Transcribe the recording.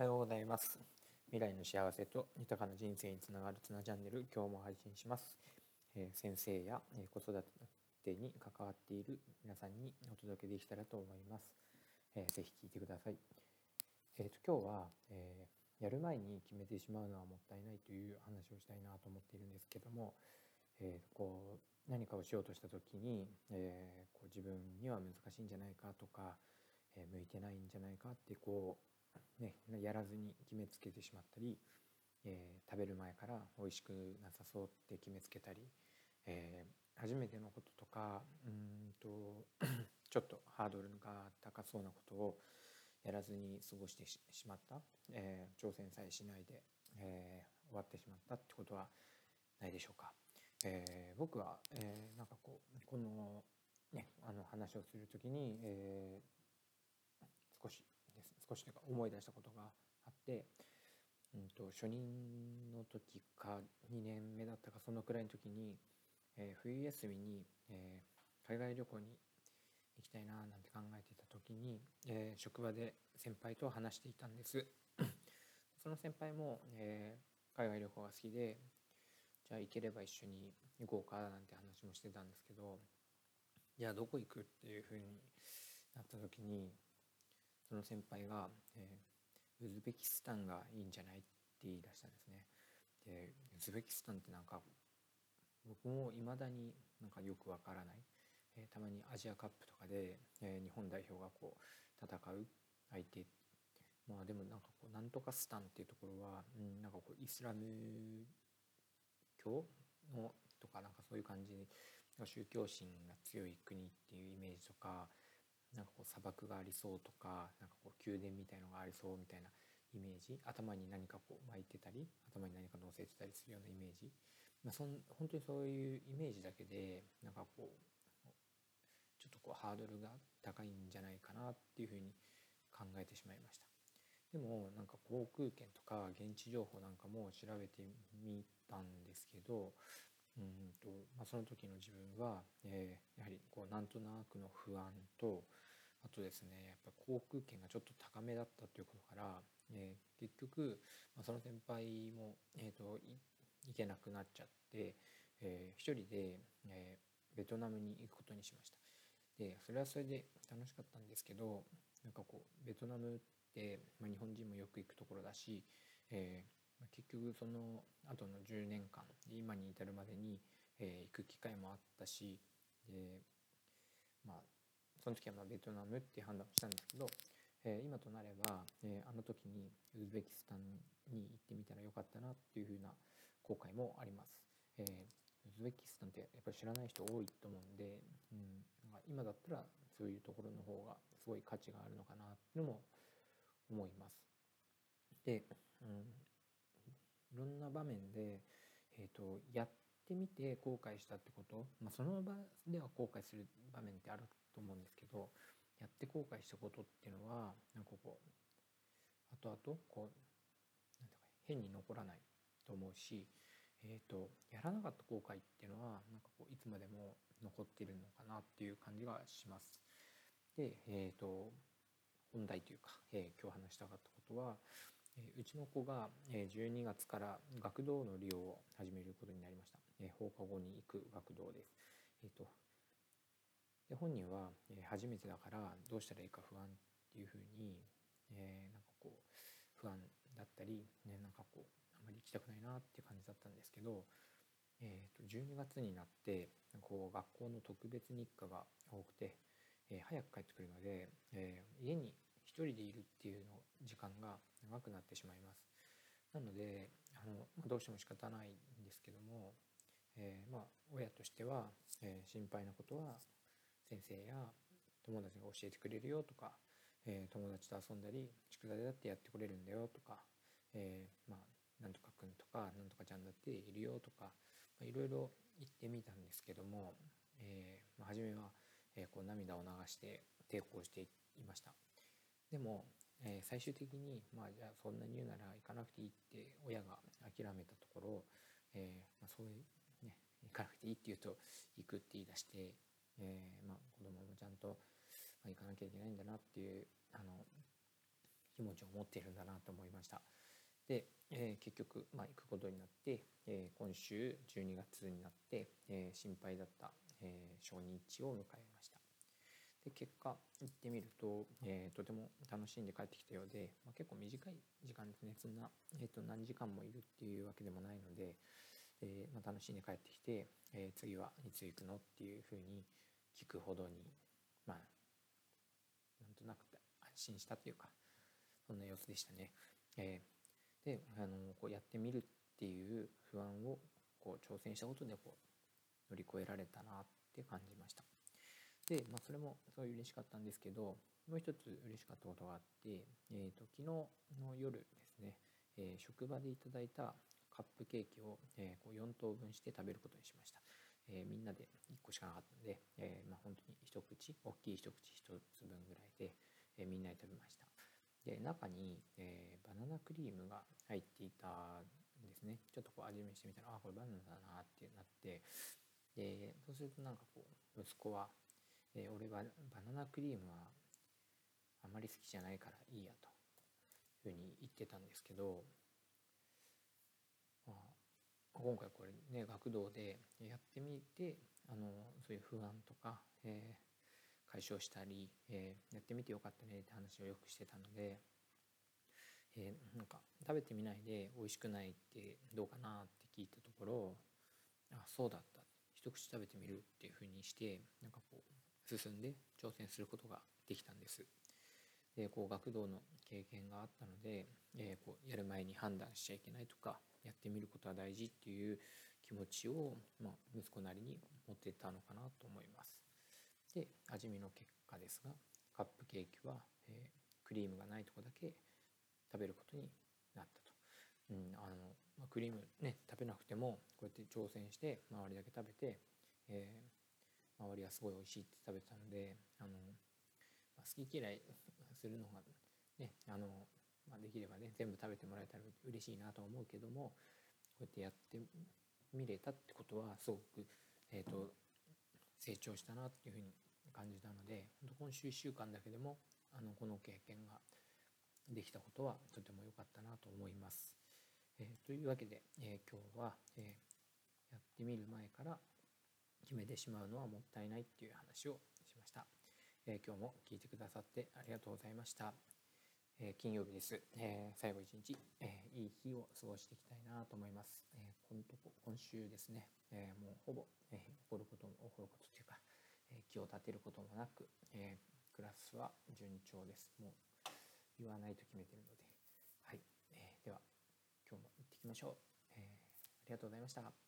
おはようございます。未来の幸せと豊かな人生につながるつなチャンネル今日も配信します、えー、先生や、え子育てに関わっている皆さんにお届けできたらと思います、えー、ぜひ聞いてください。えーと、今日は、えー、やる前に決めてしまうのはもったいないという話をしたいなと思っているんですけども、えー、こう何かをしようとした時に、えー、こう自分には難しいんじゃないかとか、え向いてないんじゃないかってこうね、やらずに決めつけてしまったり、えー、食べる前から美味しくなさそうって決めつけたり、えー、初めてのこととかうんと ちょっとハードルが高そうなことをやらずに過ごしてしまった、えー、挑戦さえしないで、え終わってしまったってことはないでしょうか。え僕は、えなんかこうこの,、ね、あの話をする時に、え少し少し思い出したことがあって、うんと、初任の時か2年目だったかそのくらいの時に、えー、冬休みに、えー、海外旅行に行きたいななんて考えていた時に、えー、職場で先輩と話していたんです。その先輩も、え海外旅行が好きでじゃあ行ければ一緒に行こうかなんて話もしてたんですけどじゃあどこ行くっていうふうになった時にその先輩が、えー、ウズベキスタンがいいんじゃないって言い出したんですね。でウズベキスタンってなんか僕もいまだになんかよくわからない、えー、たまにアジアカップとかで、えー、日本代表がこう戦う相手まあでもなんかこうなんとかスタンっていうところは、うん、なんかこうイスラム教のとかなんかそういう感じで宗教心が強い国っていうイメージとかなんかこう砂漠がありそうとかなんかこう宮殿みたいのがありそうみたいなイメージ。頭に何かこう巻いてたり頭に何か乗せてたりするようなイメージ、まあ、そん本当にそういうイメージだけでなんかこうちょっとこうハードルが高いんじゃないかなっていうふうに考えてしまいました。でもなんか航空券とか現地情報なんかも調べてみたんですけどうんとまあ、その時の自分は、えー、やはりこうなんとなくの不安とあとですねやっぱ航空券がちょっと高めだったということから、えー、結局、まあ、その先輩も、えーと、行けなくなっちゃって、えー、一人で、えー、ベトナムに行くことにしました。でそれはそれで楽しかったんですけどなんかこうベトナムって、まあ、日本人もよく行くところだし、えー結局その後の10年間今に至るまでに、えー、行く機会もあったしでまあその時はまあベトナムっていう判断をしたんですけど、えー、今となれば、えー、あの時にウズベキスタンに行ってみたらよかったなっていうふうな後悔もあります。えー、ウズベキスタンってやっぱり知らない人多いと思うんで、うん、今だったらそういうところの方がすごい価値があるのかなっていうのも思います。で、うん、ろんな場面で、えーと、やってみて後悔したってこと、まあ、その場では後悔する場面ってあると思うんですけどやって後悔したことっていうのはなんかこう後々こうなんか変に残らないと思うし、えーと、やらなかった後悔っていうのはなんかこういつまでも残ってるのかなっていう感じがします。で、えーと本題というか、えー、今日話したかったことはうちの子が12月から学童の利用を始めることになりました。放課後に行く学童です。えっ、とで本人は初めてだからどうしたらいいか不安っていうふうに、えー、なんかこう不安だったり、ね、なんかこうあんまり行きたくないなっていう感じだったんですけど、えー、と12月になってこう学校の特別日課が多くて、えー、早く帰ってくるので、えー、家に人でいるっていうの時間が長くなってしまいます。なのであの、どうしても仕方ないんですけども、えー、まあ、親としては、えー、心配なことは先生や友達が教えてくれるよとか、えー、友達と遊んだり宿題だってやってくれるんだよとか、えまあ、なんとかくんとかなんとかちゃんだっているよとか、まいろいろ言ってみたんですけども、えまあ、初めは、えこう涙を流して抵抗していました。でも、えー、最終的にまあじゃあそんなに言うなら行かなくていいって親が諦めたところ、えー、まあ、そういうね行かなくていいって言うと行くって言い出して、えー、まあ、子供もちゃんと、行かなきゃいけないんだなっていうあの気持ちを持っているんだなと思いました。で、えー、結局、まあ、行くことになって、えー、今週12月になって、えー、心配だった、え初日を迎えました。で結果行ってみると、えとても楽しんで帰ってきたようで、まあ、結構短い時間ですねそんな、えー、と何時間もいるっていうわけでもないので、えまあ、楽しんで帰ってきて、え次はいつ行くのっていうふうに聞くほどにまあなんとなく安心したというかそんな様子でしたね。えー、であのこうやってみるっていう不安をこう挑戦したことでこう乗り越えられたなって感じました。で、まあ、それもすごい嬉しかったんですけどもう一つ嬉しかったことがあって、えーと、昨日の夜ですね、えー、職場でいただいたカップケーキを、えー、こう4等分して食べることにしました。えー、みんなで1個しかなかったので、えまあ、本当に一口大きい一口一つ分ぐらいで、え、みんなで食べましたで中に、え、バナナクリームが入っていたんですねちょっとこう味見してみたらあこれバナナだなってなってでそうするとなんかこう息子は、え、俺はバナナクリームはあまり好きじゃないからいいやというふうに言ってたんですけど、まあ、今回これね学童でやってみてあのそういう不安とか、えー、解消したり、えー、やってみてよかったねって話をよくしてたので、えー、なんか食べてみないで美味しくないってどうかなって聞いたところあそうだった。一口食べてみるっていうふうにしてなんかこう進んで挑戦することができたんです。でこう学童の経験があったので、えー、こうやる前に判断しちゃいけないとかやってみることは大事っていう気持ちを、まあ、息子なりに持ってたのかなと思います。で味見の結果ですがカップケーキは、えー、クリームがないとこだけ食べることになったと。うんあのまあ、クリームね食べなくてもこうやって挑戦して周りだけ食べて、えー、周りはすごい美味しいって食べてたのであの、ま、好き嫌いするのがねあのまあ、できればね全部食べてもらえたら嬉しいなと思うけどもこうやってやってみれたってことはすごく、えーと、成長したなっていうふうに感じたので今週1週間だけでもあのこの経験ができたことはとても良かったなと思います。えー、というわけで、えー、今日は、えー、やってみる前から決めてしまうのはもったいないっていう話をしました。え今日も聞いてくださってありがとうございました。え金曜日です、え最後一日、えいい日を過ごしていきたいなと思います、え今今週ですね、えもうほぼ、え起こることも起こることというか、え気を立てることもなく、えクラスは順調です。もう言わないと決めてるので。はい、えでは今日も行ってきましょう、えありがとうございました。